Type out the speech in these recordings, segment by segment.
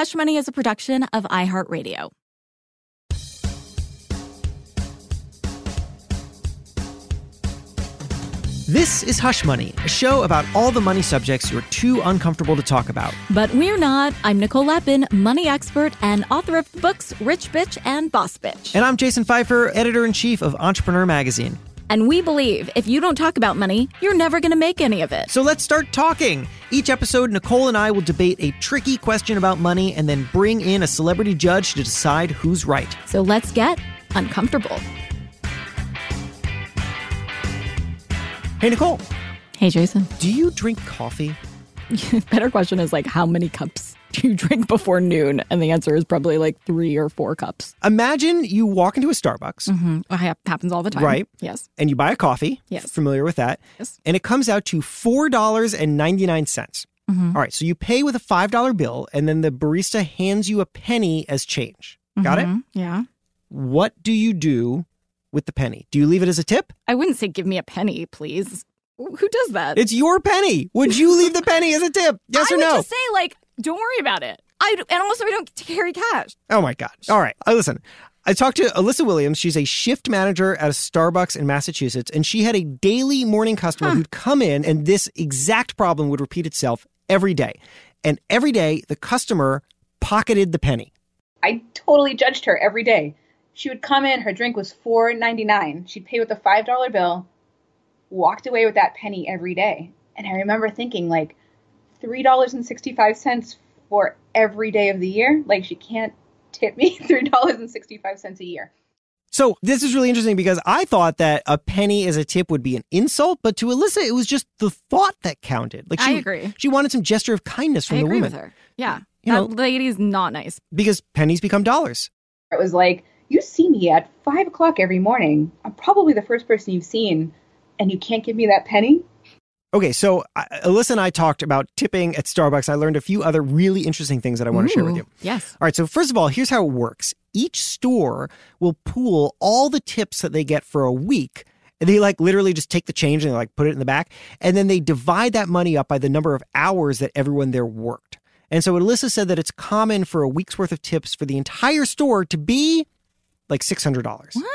Hush Money is a production of iHeartRadio. This is Hush Money, a show about all the money subjects you're too uncomfortable to talk about. But we're not. I'm Nicole Lapin, money expert and author of the books Rich Bitch and Boss Bitch. And I'm Jason Feifer, editor in chief of Entrepreneur Magazine. And we believe if you don't talk about money, you're never going to make any of it. So let's start talking. Each episode, Nicole and I will debate a tricky question about money and then bring in a celebrity judge to decide who's right. So let's get uncomfortable. Hey, Nicole, Hey, Jason. do you drink coffee? Better question is like, how many cups do you drink before noon? And the answer is probably like three or four cups. Imagine you walk into a Starbucks Mm-hmm. happens all the time. Right. Yes. and you buy a coffee. Yes. Familiar with that. Yes. And it comes out to $4.99. cents. Mhm. All right. So you pay with a $5 bill, and then the barista hands you a penny as change. Got it? Mhm. Yeah. What do you do with the penny? Do you leave it as a tip? I wouldn't say give me a penny, please. Who does that? It's your penny. Would you leave the penny as a tip? Yes I or would no? just say like, don't worry about it. I and also I don't carry cash. Oh my gosh. All right. Uh, listen, I talked to Alyssa Williams. She's a shift manager at a Starbucks in Massachusetts, and she had a daily morning customer who'd come in, and this exact problem would repeat itself every day. And every day, the customer pocketed the penny. I totally judged her every day. She would come in, her drink was four ninety nine. She'd pay with a five dollar bill, walked away with that penny every day. And I remember thinking like three dollars and sixty five cents for every day of the year. Like she can't tip me three dollars and sixty five cents a year. So this is really interesting because I thought that a penny as a tip would be an insult, but to Alyssa, it was just the thought that counted. Like she, I agree. She wanted some gesture of kindness from I the agree woman with her. Yeah. You that know- lady's not nice. because pennies become dollars. It was like, you see me at five o'clock every morning. I'm probably the first person you've seen, and you can't give me that penny? Okay, so Alyssa and I talked about tipping at Starbucks. I learned a few other really interesting things that I want to share with you. Yes. All right, so first of all, here's how it works. Each store will pool all the tips that they get for a week. And They like literally just take the change and they like put it in the back, and then they divide that money up by the number of hours that everyone there worked. And so Alyssa said that it's common for a week's worth of tips for the entire store to be like six hundred dollars What?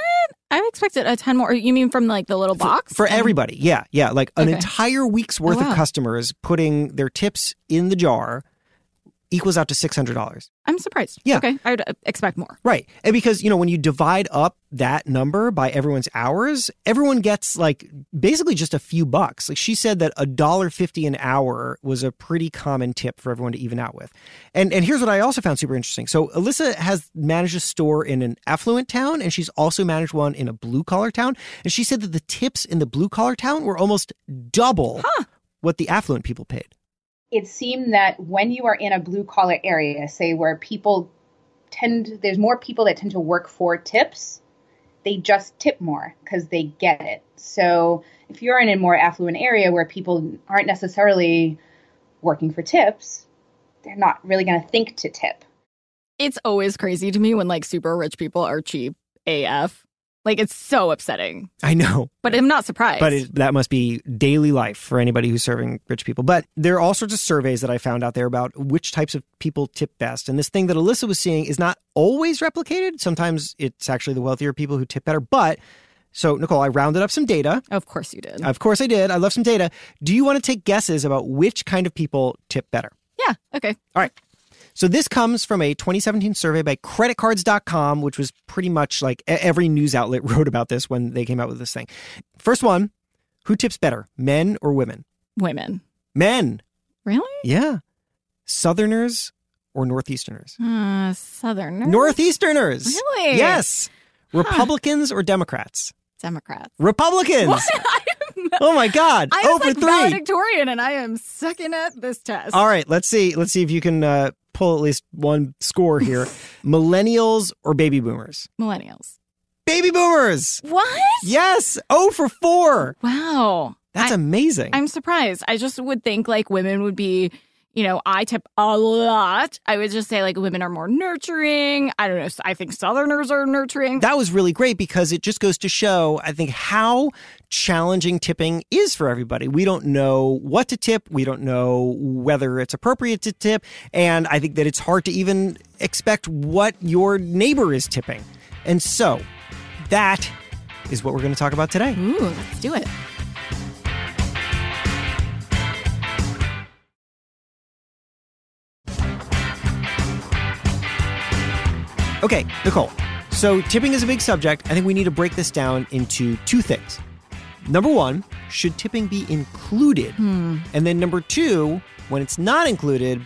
I expected a ton more. You mean from like the little box for Um, everybody. Yeah, yeah, like an Okay. entire week's worth Oh, wow. of customers putting their tips in the jar equals out to six hundred dollars. I'm surprised. Yeah. Okay. I would uh, expect more. Right. And because, you know, when you divide up that number by everyone's hours, everyone gets like basically just a few bucks. Like she said that a dollar fifty an hour was a pretty common tip for everyone to even out with. And and here's what I also found super interesting. So Alyssa has managed a store in an affluent town and she's also managed one in a blue collar town. And she said that the tips in the blue collar town were almost double what the affluent people paid. It seemed that when you are in a blue collar area, say where people tend, there's more people that tend to work for tips, they just tip more because they get it. So if you're in a more affluent area where people aren't necessarily working for tips, they're not really going to think to tip. It's always crazy to me when like super rich people are cheap AF. Like it's so upsetting. I know. But I'm not surprised. But it, that must be daily life for anybody who's serving rich people. But there are all sorts of surveys that I found out there about which types of people tip best. And this thing that Alyssa was seeing is not always replicated. Sometimes it's actually the wealthier people who tip better. But so, Nicole, I rounded up some data. of course you did. Of course I did. I love some data. Do you want to take guesses about which kind of people tip better? yeah. Okay. All right. So this comes from a 2017 survey by creditcards.com, which was pretty much like every news outlet wrote about this when they came out with this thing. First one, who tips better, men or women? Women. Men. Really? Yeah. Southerners or Northeasterners? Uh, Southern. Northeasterners. Really? Yes. Republicans or Democrats? Democrats. Republicans. oh my God. I for like three. valedictorian and I am sucking at this test. All right, let's see. Let's see if you can uh, pull at least one score here. Millennials or baby boomers? Millennials. Baby boomers. What? Yes. Oh for four. Wow. That's I, amazing. I'm surprised. I just would think like women would be, you know, I tip a lot. I would just say like women are more nurturing. I don't know. I think Southerners are nurturing. that was really great because it just goes to show, I think, how challenging tipping is for everybody. We don't know what to tip. We don't know whether it's appropriate to tip. And I think that it's hard to even expect what your neighbor is tipping. And so that is what we're going to talk about today. Ooh, let's do it. Okay, Nicole. So tipping is a big subject. I think we need to break this down into two things. Number one, should tipping be included? Hmm. And then number two, when it's not included,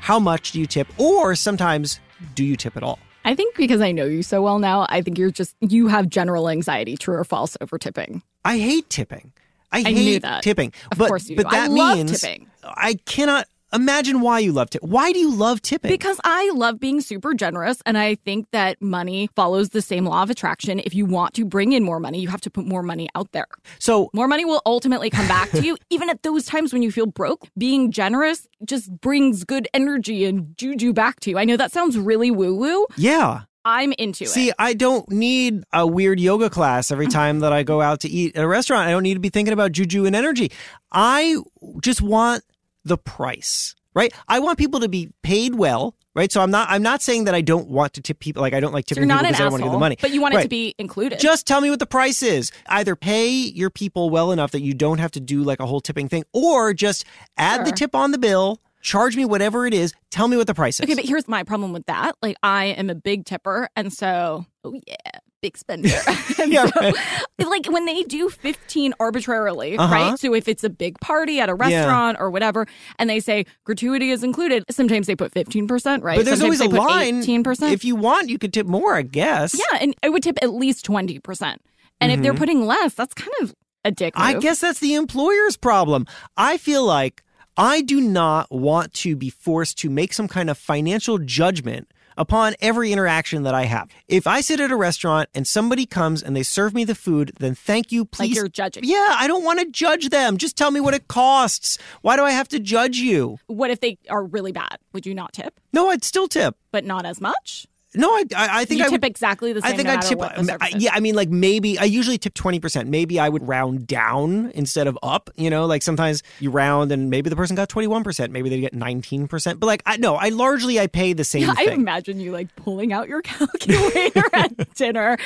how much do you tip? Or sometimes, do you tip at all? I think because I know you so well now, I think you're just you have general anxiety, true or false, over tipping. I hate tipping. I, I hate tipping. Of but, course you but do. I that love means tipping. I cannot imagine why you love tipping. Why do you love tipping? Because I love being super generous, and I think that money follows the same law of attraction. If you want to bring in more money, you have to put more money out there. so More money will ultimately come back to you, even at those times when you feel broke. Being generous just brings good energy and juju back to you. I know that sounds really woo woo. yeah. I'm into See, it. See, I don't need a weird yoga class every uh-huh. time that I go out to eat at a restaurant. I don't need to be thinking about juju and energy. I just want the price, right? I want people to be paid well, right? So I'm not I'm not saying that I don't want to tip people like I don't like So tipping you're not people because I don't want to asshole, get the money. but you want it to be included. Just tell me what the price is. Either pay your people well enough that you don't have to do like a whole tipping thing, or just add the tip on the bill, charge me whatever it is, tell me what the price is. Okay, but here's my problem with that. Like, I am a big tipper, and so, oh yeah, big spender. Yeah, so, like when they do 15 arbitrarily, Uh-huh. right? So if it's a big party at a restaurant or whatever, and they say gratuity is included, sometimes they put 15%, right? But there's sometimes always a line. 18%. If you want, you could tip more, I guess. yeah, and I would tip at least 20%. And if they're putting less, that's kind of a dick Mm-hmm. I guess that's the employer's problem. I feel like I do not want to be forced to make some kind of financial judgment upon every interaction that I have. If I sit at a restaurant and somebody comes and they serve me the food, then thank you, please. like you're judging. yeah, I don't want to judge them. Just tell me what it costs. Why do I have to judge you? What if they are really bad? Would you not tip, No, I'd still tip. but not as much? No, I, I, think you I tip would. exactly the same I think no I tip. I- yeah, I mean, like maybe I usually tip twenty percent. Maybe I would round down instead of up. You know, like sometimes you round and maybe the person got twenty one percent. Maybe they get nineteen percent. But like, I no, I largely I pay the same Yeah, I imagine you like pulling out your calculator at dinner.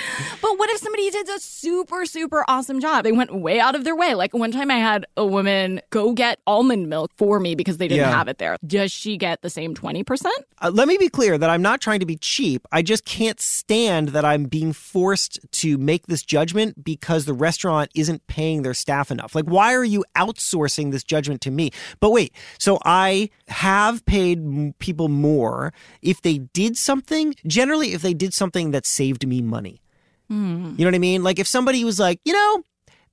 But what if somebody did a super, super awesome job? They went way out of their way. Like one time I had a woman go get almond milk for me because they didn't Yeah. have it there. Does she get the same 20%? Uh, let me be clear that I'm not trying to be cheap. I just can't stand that I'm being forced to make this judgment because the restaurant isn't paying their staff enough. Like, why are you outsourcing this judgment to me? But wait, so I have paid people more if they did something, generally, if they did something that saved me money. Hmm. You know what I mean? Like, if somebody was like, you know,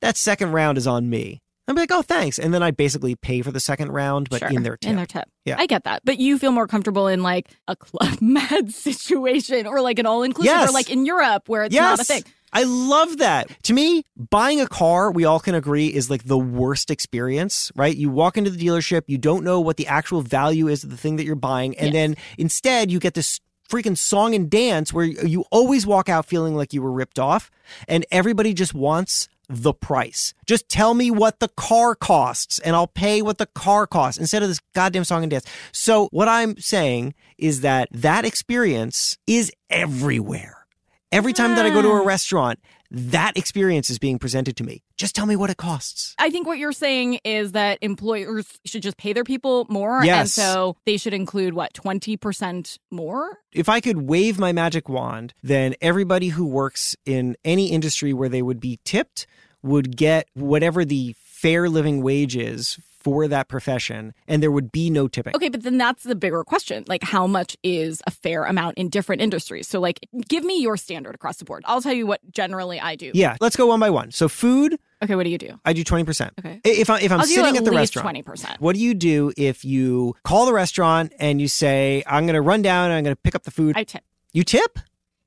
that second round is on me. I'd be like, oh, thanks. And then I basically pay for the second round, but Sure. in their tip. In their tip. Yeah. I get that. But you feel more comfortable in like a Club Med situation or like an all inclusive Yes. or like in Europe where it's not a thing. I love that. To me, buying a car, we all can agree, is like the worst experience, right? You walk into the dealership, you don't know what the actual value is of the thing that you're buying, and Yes. then instead you get this freaking song and dance where you always walk out feeling like you were ripped off, and everybody just wants the price. Just tell me what the car costs and I'll pay what the car costs instead of this goddamn song and dance. So what I'm saying is that that experience is everywhere. Every time that I go to a Ah. restaurant, that experience is being presented to me. Just tell me what it costs. I think what you're saying is that employers should just pay their people more. And so they should include what, 20% more? If I could wave my magic wand, then everybody who works in any industry where they would be tipped would get whatever the fair living wage is for that profession, and there would be no tipping. Okay, but then that's the bigger question. Like, how much is a fair amount in different industries? So, like, give me your standard across the board. I'll tell you what generally I do. Yeah, let's go one by one. So, food, Okay, what do you do? I do 20%. Okay. If, I, if I'm I'll sitting at at the restaurant, 20%. what do you do if you call the restaurant and you say, I'm going to run down and I'm going to pick up the food? I tip. you tip?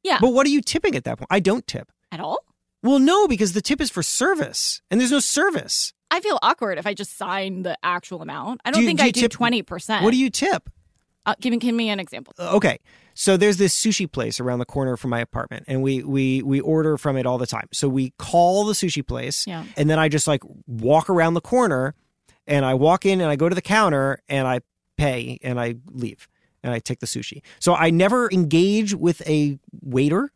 Yeah. But what are you tipping at that point? I don't tip. At all? Well, no, because the tip is for service and there's no service. I feel awkward if I just sign the actual amount. I don't Do you- think do I do tip- 20%. What do you tip? Uh, give me, give me an example. okay so there's this sushi place around the corner from my apartment and we we we order from it all the time so we call the sushi place Yeah. and then i just like walk around the corner and i walk in and i go to the counter and i pay and i leave and i take the sushi so i never engage with a waiter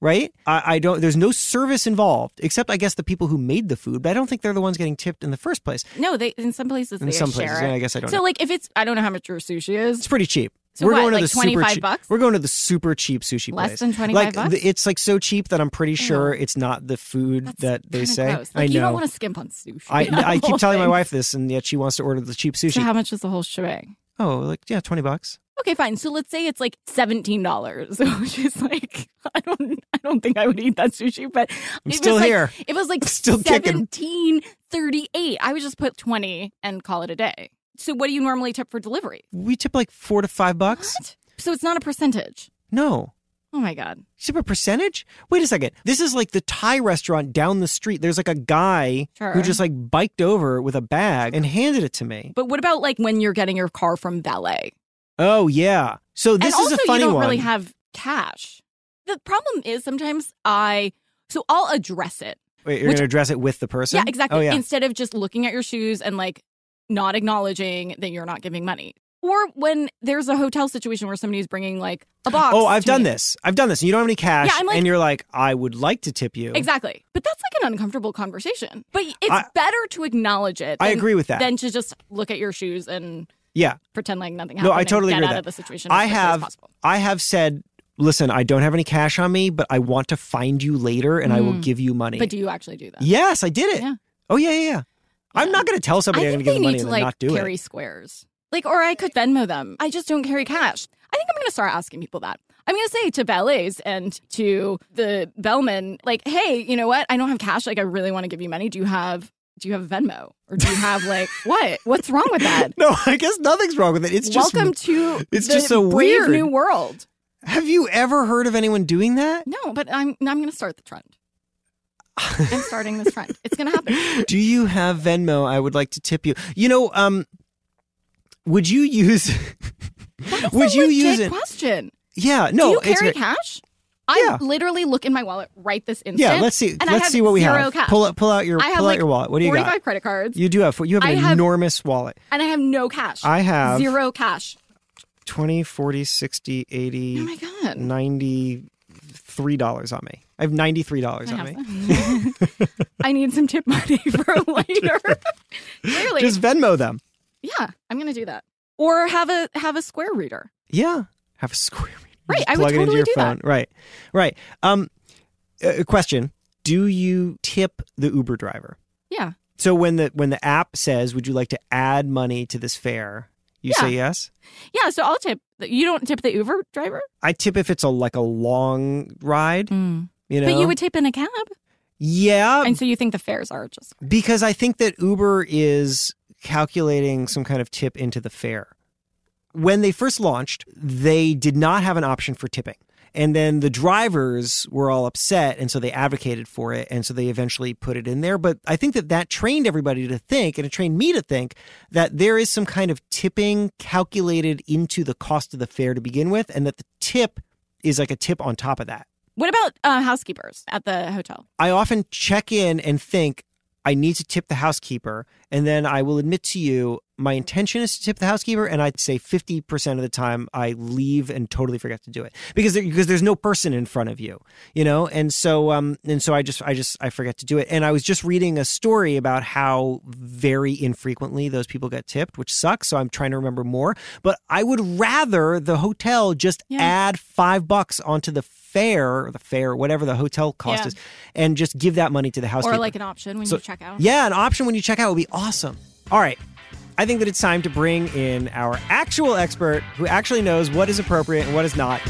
right I, I don't there's no service involved except i guess the people who made the food but i don't think they're the ones getting tipped in the first place No, they in some places in they some places i guess i don't So know like if it's I don't know how much your sushi is. it's pretty cheap So we're what, going to like the super 25 cheap. bucks? We're going to the super cheap sushi Less place. Less than 25 like, bucks? the- It's like so cheap that I'm pretty sure it's not the food That's that they say. gross. Like, I You don't want to skimp on sushi. I, I keep telling my wife this, and yet she wants to order the cheap sushi. So how much is the whole shebang? oh, like yeah, twenty bucks. Okay, fine. So let's say it's like seventeen dollars, which is like I don't I don't think I would eat that sushi, but I'm still was like- here. it was like Still seventeen thirty eight. I would just put twenty and call it a day. So what do you normally tip for delivery? We tip like four to five bucks. What? So it's not a percentage. No. Oh my god. You tip a percentage? Wait a second. This is like the Thai restaurant down the street. There's like a guy Sure. who just like biked over with a bag and handed it to me. But what about like when you're getting your car from valet? Oh yeah. So this and is also a funny one. You don't one. really have cash. The problem is sometimes I so I'll address it. Wait, you're which- gonna address it with the person? Yeah, exactly. Oh yeah. Instead of just looking at your shoes and like not acknowledging that you're not giving money. Or when there's a hotel situation where somebody's bringing like a box. Oh, I've done me. this. I've done this. And you don't have any cash, Yeah, I'm like- and you're like, I would like to tip you. Exactly. But that's like an uncomfortable conversation. But it's I- better to acknowledge it. I agree with that. Than to just look at your shoes and Yeah, pretend like nothing happened. No. I totally get agree out with of that. the situation. As I quickly as have. possible. I have said, listen, I don't have any cash on me, but I want to find you later, and I will Mm. give you money. But do you actually do that? yes, I did it. Yeah. Oh yeah, yeah, yeah. I'm not going to tell somebody I I'm think to give they them need money to and then like not do carry it. squares. Like, or I could Venmo them. I just don't carry cash. I think I'm going to start asking people that. I'm going to say to ballets and to the bellman, like, hey, you know what? I don't have cash. Like, I really want to give you money. Do you have? Do you have Venmo? Or do you have like what? What's wrong with that? No, I guess nothing's wrong with it. It's just. Welcome to it's just brave weird. new world. Have you ever heard of anyone doing that? No, but I'm I'm going to start the trend. I'm starting this trend. It's going to happen. Do you have Venmo? I would like to tip you. You know, um, would you use? Would a you use it? Question. Yeah, no, Do you it's carry ve- cash? I Yeah. literally look in my wallet right this instant. Yeah, let's see. let's see what we have. Cash. Pull out, pull out your, I have pull out like your wallet. What do you got? 45 credit cards, You do have. You have an have- enormous wallet. and I have no cash. I have zero cash. 20, 40, 60, 80, Oh my god. 93 dollars on me. I have 93 dollars on me. I need some tip money for later. Clearly, Just Venmo them. yeah, I'm gonna do that. Or have a have a Square reader. Yeah. Have a square. You Right, I would plug it into totally your do phone. that. Right. Right. Um a question. Do you tip the Uber driver? Yeah, So when the when the app says, "Would you like to add money to this fare?" You Yeah. say yes. yeah. So I'll tip. You don't tip the Uber driver, I tip if it's a like a long ride, you know. Mm. but you would tip in a cab, Yeah, and so you think the fares are just because I think that Uber is calculating some kind of tip into the fare. When they first launched, they did not have an option for tipping. And then the drivers were all upset, and so they advocated for it, and so they eventually put it in there. But I think that that trained everybody to think, and it trained me to think, that there is some kind of tipping calculated into the cost of the fare to begin with, and that the tip is like a tip on top of that. What about uh, housekeepers at the hotel? I often check in and think I need to tip the housekeeper, and then I will admit to you my intention is to tip the housekeeper, and I'd say fifty percent of the time I leave and totally forget to do it because there, because there's no person in front of you, you know, and so um and so I just I just I forget to do it. And I was just reading a story about how very infrequently those people get tipped, which sucks. So I'm trying to remember more, but I would rather the hotel just Yeah. add five bucks onto the fare or the fare whatever the hotel cost Yeah. is and just give that money to the housekeeper. Or like an option when So- you check out? Yeah, an option when you check out would be awesome. All right. I think that it's time to bring in our actual expert who actually knows what is appropriate and what is not.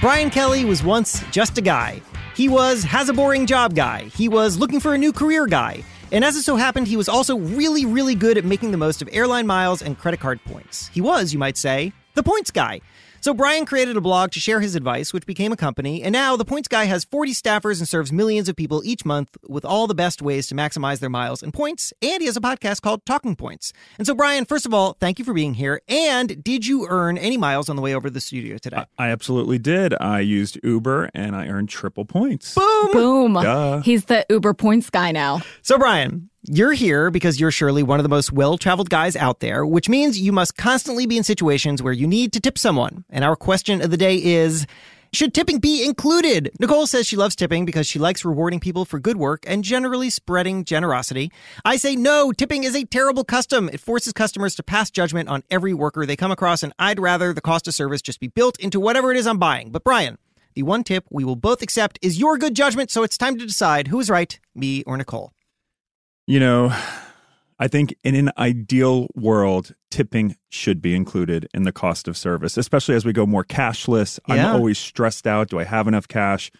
Brian Kelly was once just a guy. He was has a boring job guy. He was looking for a new career guy. And as it so happened, he was also really, really good at making the most of airline miles and credit card points. He was, you might say, the points guy. So Brian created a blog to share his advice, which became a company, and now the Points Guy has 40 staffers and serves millions of people each month with all the best ways to maximize their miles and points. And he has a podcast called Talking Points. And so, Brian, first of all, thank you for being here. And did you earn any miles on the way over to the studio today? I absolutely did. I used Uber and I earned triple points. Boom! Boom. Duh. He's the Uber points guy now. So, Brian, you're here because you're surely one of the most well traveled guys out there, which means you must constantly be in situations where you need to tip someone. And our question of the day is Should tipping be included? Nicole says she loves tipping because she likes rewarding people for good work and generally spreading generosity. I say no, tipping is a terrible custom. It forces customers to pass judgment on every worker they come across, and I'd rather the cost of service just be built into whatever it is I'm buying. But, Brian, the one tip we will both accept is your good judgment, so it's time to decide who is right, me or Nicole. You know, I think in an ideal world, tipping should be included in the cost of service, especially as we go more cashless. Yeah. I'm always stressed out. Do I have enough cash?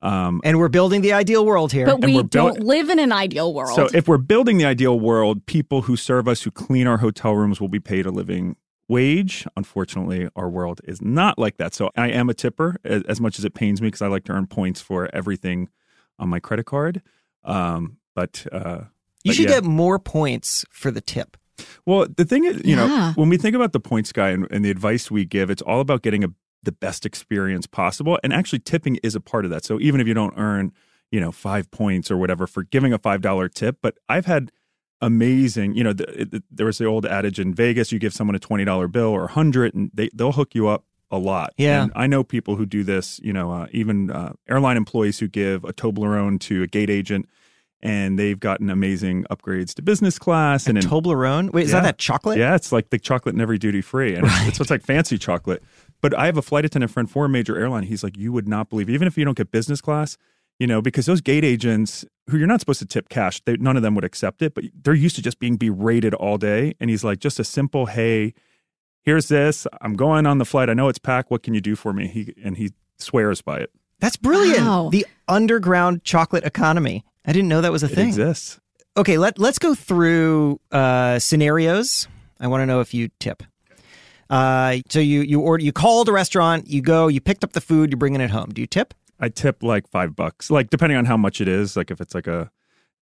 Um, And we're building the ideal world here. But we we're don't live in an ideal world. So if we're building the ideal world, people who serve us, who clean our hotel rooms, will be paid a living wage. Unfortunately, our world is not like that. So I am a tipper, as, as much as it pains me, because I like to earn points for everything on my credit card. Um, but uh, you but should yeah. get more points for the tip. Well, the thing is, you Yeah. know, when we think about the points guy and, and the advice we give, it's all about getting a, the best experience possible. And actually, tipping is a part of that. So even if you don't earn, you know, five points or whatever for giving a five dollar tip, but I've had amazing. You know, the, it, there was the old adage in Vegas: you give someone a twenty dollar bill or a hundred, and they they'll hook you up a lot. Yeah. and I know people who do this. You know, uh, even uh, airline employees who give a Toblerone to a gate agent. And they've gotten amazing upgrades to business class and in Toblerone? Wait, is Yeah. that that chocolate? yeah, it's like the chocolate in every duty free, and it's, it's, it's like fancy chocolate. But I have a flight attendant friend for a major airline. He's like, you would not believe, even if you don't get business class, you know, because those gate agents who you're not supposed to tip cash, they, none of them would accept it, but they're used to just being berated all day. And he's like, just a simple, hey, here's this. I'm going on the flight. I know it's packed. What can you do for me? He and he swears by it. That's brilliant. Wow. The underground chocolate economy. I didn't know that was a It thing. exists. Okay, let, let's go through uh, scenarios. I want to know if you tip. Uh, so you you order you called a restaurant, you go, you picked up the food, you're bringing it home. Do you tip? I tip like five bucks, like depending on how much it is. Like if it's like a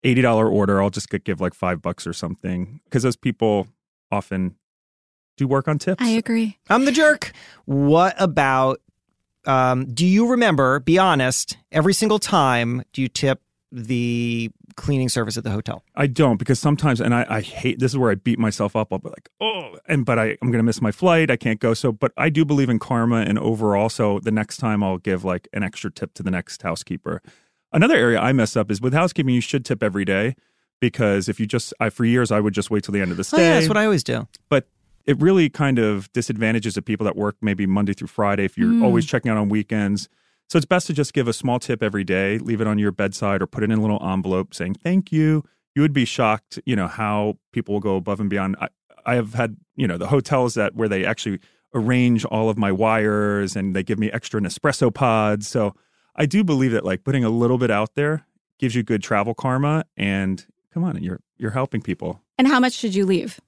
eighty dollar order, I'll just give like five bucks or something because those people often do work on tips. I agree. I'm the jerk. What about? Um, do you remember? Be honest. Every single time, do you tip the cleaning service at the hotel? I don't because sometimes, and I, I hate this is where I beat myself up. I'll be like, oh, and but I, I'm going to miss my flight. I can't go. So, but I do believe in karma and overall. So the next time I'll give like an extra tip to the next housekeeper. Another area I mess up is with housekeeping. You should tip every day because if you just, I for years I would just wait till the end of the stay. Oh, yeah, that's what I always do. but it really kind of disadvantages the people that work maybe Monday through Friday if you're Mm. always checking out on weekends. So it's best to just give a small tip every day, leave it on your bedside or put it in a little envelope saying thank you. You would be shocked, you know, how people will go above and beyond. I, I have had, you know, the hotels that where they actually arrange all of my wires and they give me extra Nespresso pods. So I do believe that like putting a little bit out there gives you good travel karma and come on, you're you're helping people. And how much should you leave?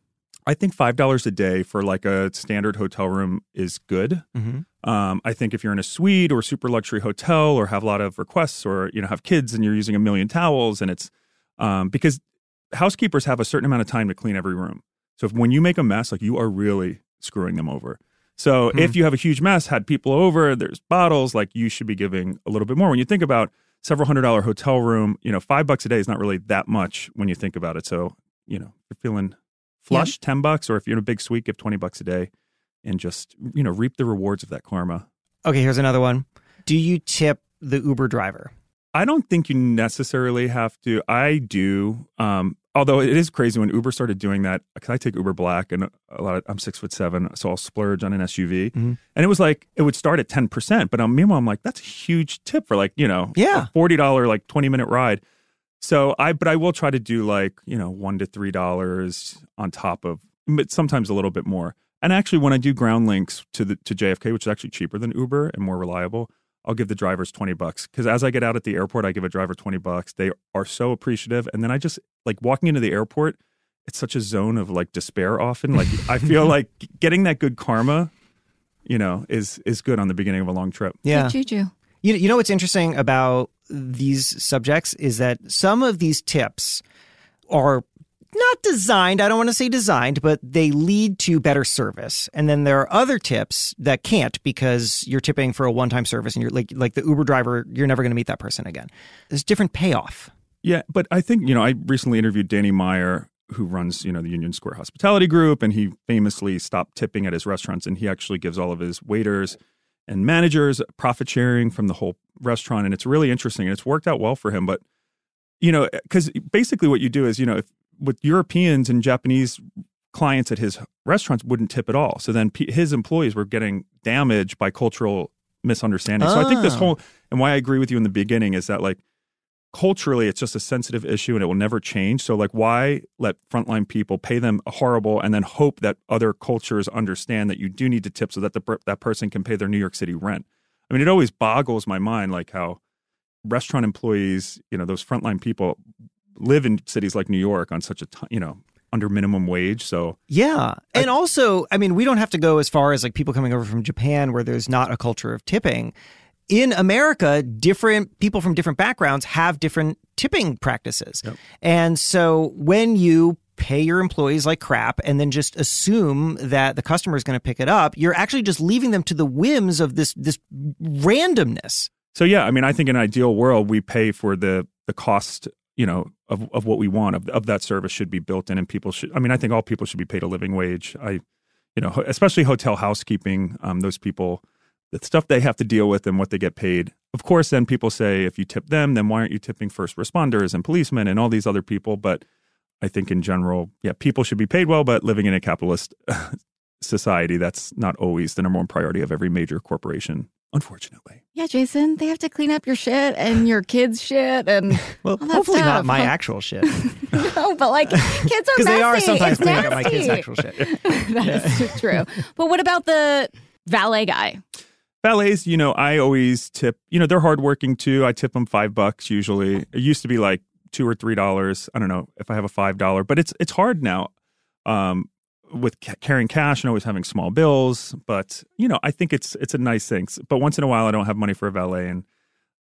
I think five dollars a day for like a standard hotel room is good. Mm-hmm. Um, I think if you're in a suite or super luxury hotel or have a lot of requests or you know have kids and you're using a million towels and it's um, because housekeepers have a certain amount of time to clean every room. So if, when you make a mess, like you are really screwing them over. So Hmm. if you have a huge mess, had people over, there's bottles, like you should be giving a little bit more. When you think about several hundred dollar hotel room, you know, five bucks a day is not really that much when you think about it. So, you know, you're feeling flush, 10 bucks, or if you're in a big suite, give 20 bucks a day and just, you know, reap the rewards of that karma. Okay, here's another one. Do you tip the Uber driver? I don't think you necessarily have to. I do. Um, although it is crazy when Uber started doing that because I take Uber Black and a lot of I'm six foot seven, so I'll splurge on an SUV, Mhm. and it was like it would start at ten percent. But um, meanwhile, I'm like that's a huge tip for like you know Yeah. a forty dollar like twenty minute ride. So I but I will try to do like you know one to three dollars on top of, but sometimes a little bit more. And actually, when I do GroundLinks to the to JFK, which is actually cheaper than Uber and more reliable, I'll give the drivers 20 bucks because as I get out at the airport, I give a driver 20 bucks. They are so appreciative. And then I just like walking into the airport, it's such a zone of like despair often. Like I feel like getting that good karma you know, is is good on the beginning of a long trip. Yeah. Juju. You, you know what's interesting about these subjects is that some of these tips are not designed, I don't want to say designed, but they lead to better service. And then there are other tips that can't because you're tipping for a one-time service and you're like like the Uber driver, you're never going to meet that person again. There's different payoff. Yeah, but I think you know I recently interviewed Danny Meyer, who runs you know the Union Square Hospitality Group, and he famously stopped tipping at his restaurants, and he actually gives all of his waiters and managers profit sharing from the whole restaurant, and it's really interesting, and it's worked out well for him. But you know, because basically what you do is you know if, with Europeans and Japanese clients at his restaurants wouldn't tip at all, so then p- his employees were getting damaged by cultural misunderstanding. So I think this Ah. whole and why I agree with you in the beginning is that like culturally it's just a sensitive issue and it will never change so like why let frontline people pay them horrible and then hope that other cultures understand that you do need to tip so that the that person can pay their New York City rent i mean it always boggles my mind like how restaurant employees you know those frontline people live in cities like New York on such a t- you know under minimum wage so Yeah. And also, I mean, we don't have to go as far as like people coming over from Japan where there's not a culture of tipping. In America, different people from different backgrounds have different tipping practices. And so when you pay your employees like crap and then just assume that the customer is going to pick it up, you're actually just leaving them to the whims of this this randomness. So yeah, I mean, I think in an ideal world, we pay for the the cost, you know, of, of what we want of of that service should be built in, and people should. I mean, I think all people should be paid a living wage. I, you know, especially hotel housekeeping. Um, those people, the stuff they have to deal with and what they get paid. Of course, then people say if you tip them, then why aren't you tipping first responders and policemen and all these other people? But I think in general, yeah, people should be paid well, but living in a capitalist society, that's not always the number one priority of every major corporation, unfortunately. Yeah, Jason, they have to clean up your shit and your kids' shit and Well, All that hopefully stuff. not my actual shit. no, but like kids are Because they are sometimes It's cleaning up my kids' actual shit. that is true. But what about the valet guy? Valets, you know, I always tip. You know, they're hardworking too. I tip them five bucks usually. It used to be like two or three dollars. I don't know if I have a five dollar, but it's it's hard now um, with ca- carrying cash and always having small bills. But you know, I think it's it's a nice thing. But once in a while, I don't have money for a valet, and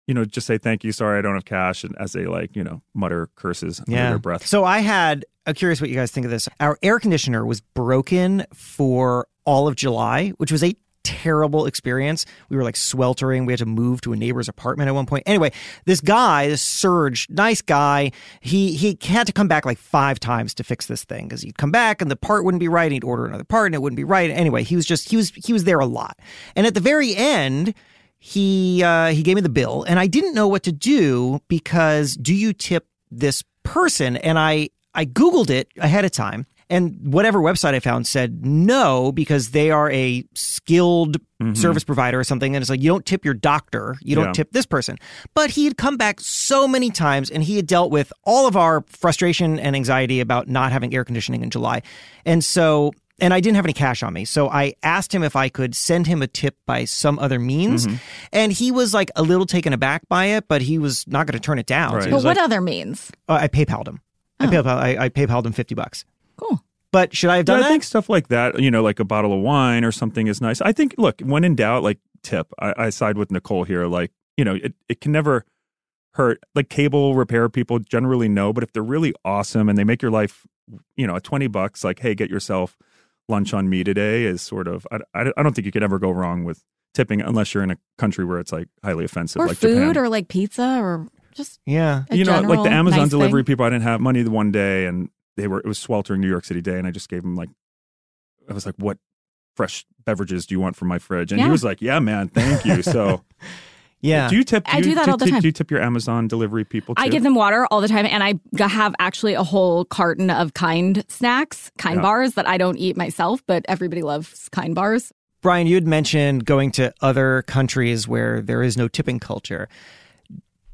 you know, just say thank you, sorry, I don't have cash, and as they like, you know, mutter curses under their breath. So I had. I'm curious what you guys think of this. Our air conditioner was broken for all of July, which was a terrible experience. We were like sweltering. We had to move to a neighbor's apartment at one point. Anyway, this guy, this Serge, nice guy, he he had to come back like five times to fix this thing because he'd come back and the part wouldn't be right. And he'd order another part and it wouldn't be right. Anyway, he was just he was he was there a lot. And at the very end, he uh, he gave me the bill and I didn't know what to do because do you tip this person? And I I googled it ahead of time. And whatever website I found said no because they are a skilled service provider or something. And it's like, you don't tip your doctor, you don't Yeah. tip this person. But he had come back so many times and he had dealt with all of our frustration and anxiety about not having air conditioning in July. And so, and I didn't have any cash on me. So I asked him if I could send him a tip by some other means. And he was like a little taken aback by it, but he was not going to turn it down. Right. So But what like, other means? uh, I PayPal'd him. I, PayPal, I, I PayPal'd him 50 bucks. Cool. But should I have Yeah, done I that? think stuff like that, you know, like a bottle of wine or something is nice. I think, look, when in doubt, like tip, I, I side with Nicole here. Like, you know, it, it can never hurt. Like cable repair people generally know, but if they're really awesome and they make your life, you know, at 20 bucks, like, hey, get yourself lunch on me today is sort of, I, I, I don't think you could ever go wrong with tipping unless you're in a country where it's like highly offensive, Or like food Japan. or like pizza or just yeah. a you know, like the Amazon nice delivery thing. people, I didn't have money the one day, and they were it was sweltering New York City day, and I just gave him like, I was like, "What fresh beverages do you want from my fridge?" And he was like, "Yeah, man, thank you." So, Yeah. do you tip? I you, do that all the do, time. Do you tip your Amazon delivery people? Too? I give them water all the time, and I have actually a whole carton of kind snacks, kind Yeah. bars that I don't eat myself, but everybody loves kind bars. Brian, you had mentioned going to other countries where there is no tipping culture.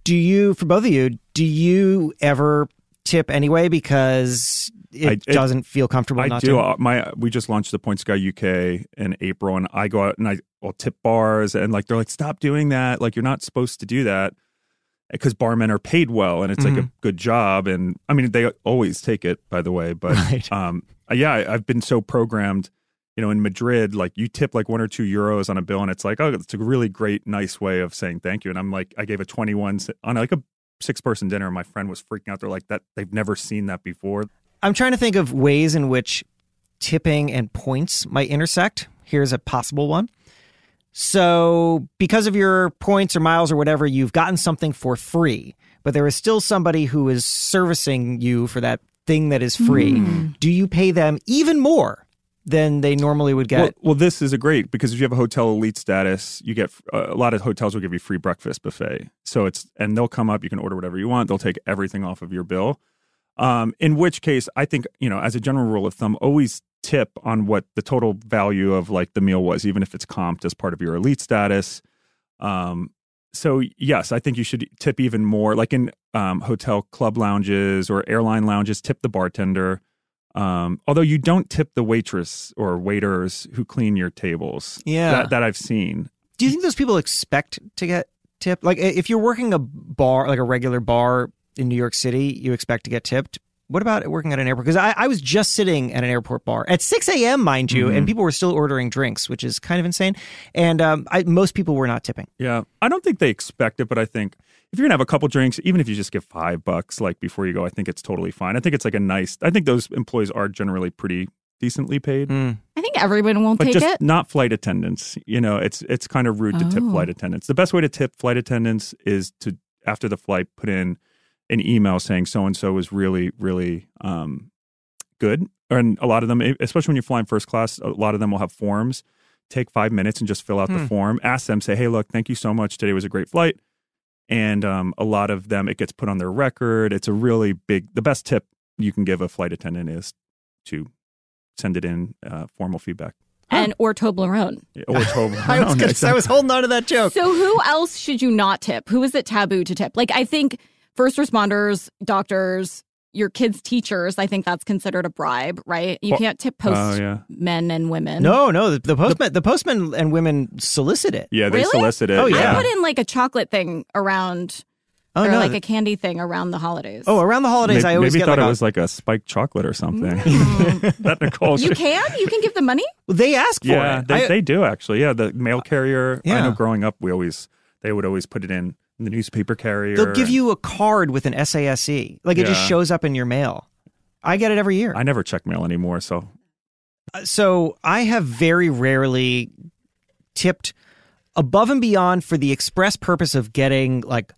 Do you, for both of you, do you ever tip anyway because it, I- it- doesn't feel comfortable I not do. to? Uh, My we just launched the Points Guy UK in April, and I go out and I will tip bars, and like they're like, "Stop doing that! Like you're not supposed to do that." Because barmen are paid well, and it's like a good job, and I mean they always take it, by the way. But Right. um, yeah, I, I've been so programmed you know, in Madrid, like you tip like one or two euros on a bill, and it's like, oh, it's a really great, nice way of saying thank you. And I'm like, I gave a 21 on like a six person dinner, and my friend was freaking out. They're like, that they've never seen that before. I'm trying to think of ways in which tipping and points might intersect. Here's a possible one. So, because of your points or miles or whatever, you've gotten something for free, but there is still somebody who is servicing you for that thing that is free. Mm. Do you pay them even more than they normally would get? Well, well, this is a great because if you have a hotel elite status, you get uh, a lot of hotels will give you free breakfast buffet. So it's and they'll come up, you can order whatever you want. They'll take everything off of your bill. Um, in which case, I think you know, as a general rule of thumb, always tip on what the total value of like the meal was, even if it's comped as part of your elite status. Um, so yes, I think you should tip even more, like in um, hotel club lounges or airline lounges. Tip the bartender. Um, although you don't tip the waitress or waiters who clean your tables. Yeah, that, that I've seen. Do you think those people expect to get tipped? Like if you're working a bar, like a regular bar in New York City, you expect to get tipped. What about working at an airport? Because I, I, was just sitting at an airport bar at 6 a.m., mind you, mm-hmm. and people were still ordering drinks, which is kind of insane. And um, I, most people were not tipping. Yeah. I don't think they expect it, but I think if you're going to have a couple drinks, even if you just give five bucks like before you go, I think it's totally fine. I think it's like a nice, I think those employees are generally pretty decently paid. Mm. I think everyone will but take just it. Not flight attendants. You know, it's it's kind of rude to tip flight oh. attendants. The best way to tip flight attendants is to after the flight put in an email saying so and so was really really um, good. And a lot of them, especially when you're flying first class, a lot of them will have forms. Take five minutes and just fill out hmm. the form. Ask them, say, "Hey, look, thank you so much. Today was a great flight." And um, a lot of them, it gets put on their record. It's a really big. The best tip you can give a flight attendant is to send it in uh, formal feedback and or Toblerone. Or Toblerone. I, was I was holding on to that joke. So who else should you not tip? Who is it taboo to tip? Like I think first responders, doctors, your kids' teachers, I think that's considered a bribe, right? You can't tip postmen uh, yeah. and women. No, no, the, the postmen, the, the postmen and women solicit it. Yeah, they really? solicit it. Oh yeah, I put in like a chocolate thing around. Oh, or no. like a candy thing around the holidays. Oh, around the holidays, maybe, I always maybe thought like it was like a spiked chocolate or something. Mm. that Nicole, you can, you can give the money. Well, they ask for yeah, it. They, I, they do actually. Yeah, the mail carrier. Yeah. I know growing up, we always they would always put it in the newspaper carrier. They'll give you a card with an SASE. Like it yeah. just shows up in your mail. I get it every year. I never check mail anymore, so uh, so I have very rarely tipped above and beyond for the express purpose of getting like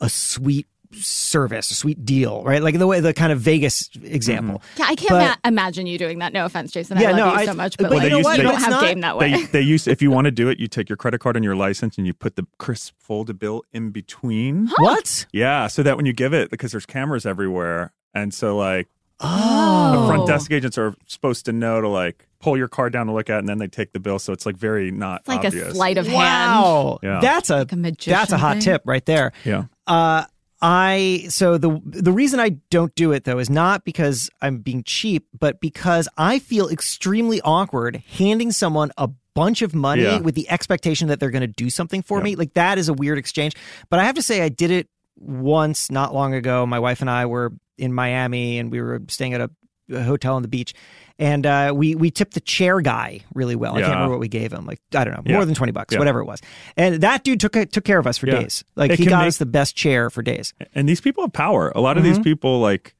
a sweet service, a sweet deal, right? Like the way the kind of Vegas example. Mm-hmm. Yeah, I can't but, ma- imagine you doing that. No offense, Jason. I yeah, love no, you I, so much, but, but like, you know what? You don't have not, game that way. They, they use if you want to do it, you take your credit card and your license and you put the crisp folded bill in between. Huh? What? Yeah, so that when you give it, because there's cameras everywhere, and so like. Oh. The front desk agents are supposed to know to like pull your card down to look at, and then they take the bill. So it's like very not it's like obvious. a sleight of hand. Wow, yeah. that's a, like a that's a hot thing. tip right there. Yeah. Uh, I so the the reason I don't do it though is not because I'm being cheap, but because I feel extremely awkward handing someone a bunch of money yeah. with the expectation that they're going to do something for yeah. me. Like that is a weird exchange. But I have to say I did it once not long ago. My wife and I were in Miami and we were staying at a, a hotel on the beach and uh, we we tipped the chair guy really well. Yeah. I can't remember what we gave him, like I don't know, more yeah. than twenty bucks, yeah. whatever it was. And that dude took took care of us for days. Like it he got make, us the best chair for days. And these people have power. A lot of mm-hmm. these people, like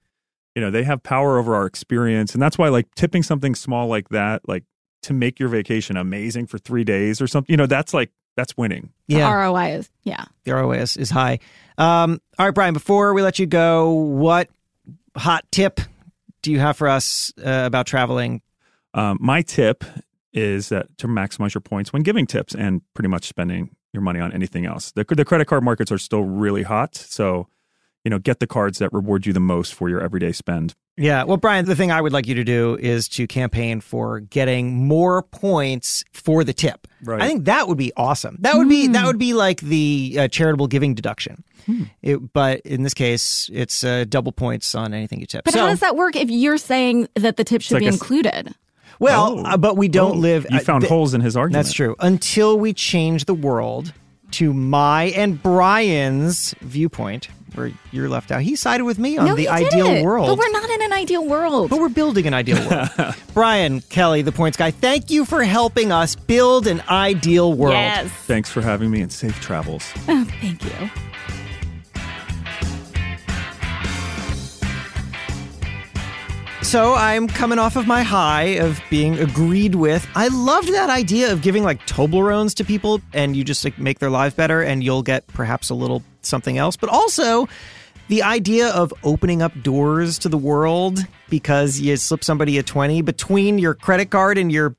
you know, they have power over our experience, and that's why like tipping something small like that, like to make your vacation amazing for three days or something. You know, that's like that's winning. Yeah, the ROI is yeah, the ROI is, is high. Um, all right, Brian. Before we let you go, what hot tip do you have for us uh, about traveling? Um, my tip is that to maximize your points when giving tips and pretty much spending your money on anything else. The, the credit card markets are still really hot, so you know get the cards that reward you the most for your everyday spend. Yeah, well, Brian, the thing I would like you to do is to campaign for getting more points for the tip. Right. I think that would be awesome. That would mm. be that hmm. would be like the uh, charitable giving deduction. Hmm. It, but in this case, it's uh, double points on anything you tip. But so, how does that work if you're saying that the tip should like be included? Well, oh. uh, but we don't oh. live. You found uh, th- holes in his argument. That's true. Until we change the world to my and Brian's viewpoint, where you're left out. He sided with me on no, the ideal didn't. world. But we're not in an ideal world. But we're building an ideal world. Brian Kelly, the points guy, thank you for helping us build an ideal world. Yes. Thanks for having me and safe travels. Oh, thank you. So I'm coming off of my high of being agreed with. I loved that idea of giving like Toblerones to people and you just like make their lives better and you'll get perhaps a little something else. But also the idea of opening up doors to the world because you slip somebody a 20 between your credit card and your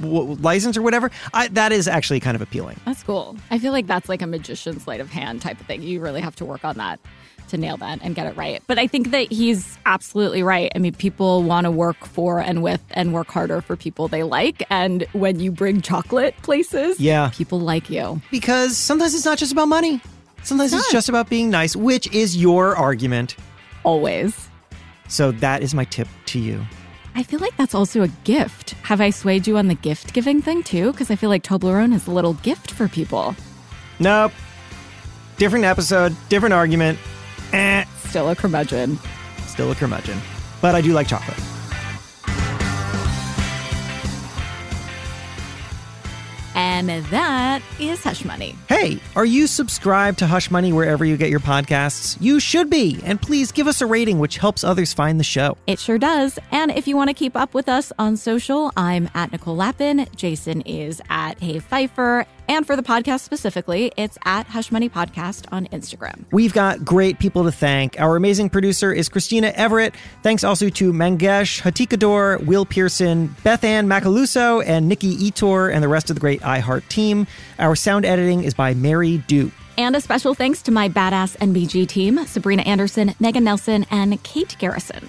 w- license or whatever. I, that is actually kind of appealing. That's cool. I feel like that's like a magician's sleight of hand type of thing. You really have to work on that to nail that and get it right. But I think that he's absolutely right. I mean, people want to work for and with and work harder for people they like. And when you bring chocolate places, Yeah. people like you. Because sometimes it's not just about money. Sometimes it's just about being nice, which is your argument. Always. So that is my tip to you. I feel like that's also a gift. Have I swayed you on the gift giving thing too? Because I feel like Toblerone is a little gift for people. Nope. Different episode, different argument. Eh, Still a curmudgeon. still a curmudgeon. But I do like chocolate. And that is Hush Money. Hey, are you subscribed to Hush Money wherever you get your podcasts? You should be. And please give us a rating, which helps others find the show. It sure does. And if you want to keep up with us on social, I'm at Nicole Lapin. Jason is at Hey Feifer. And for the podcast specifically, it's at Hush Money Podcast on Instagram. We've got great people to thank. Our amazing producer is Christina Everett. Thanks also to Mangesh Hattikudur, Will Pearson, Beth Ann Macaluso, and Nikki Ettore, and the rest of the great iHeart team. Our sound editing is by Mary Duke. And a special thanks to my badass NBG team Sabrina Anderson, Megan Nelson, and Kate Garrison.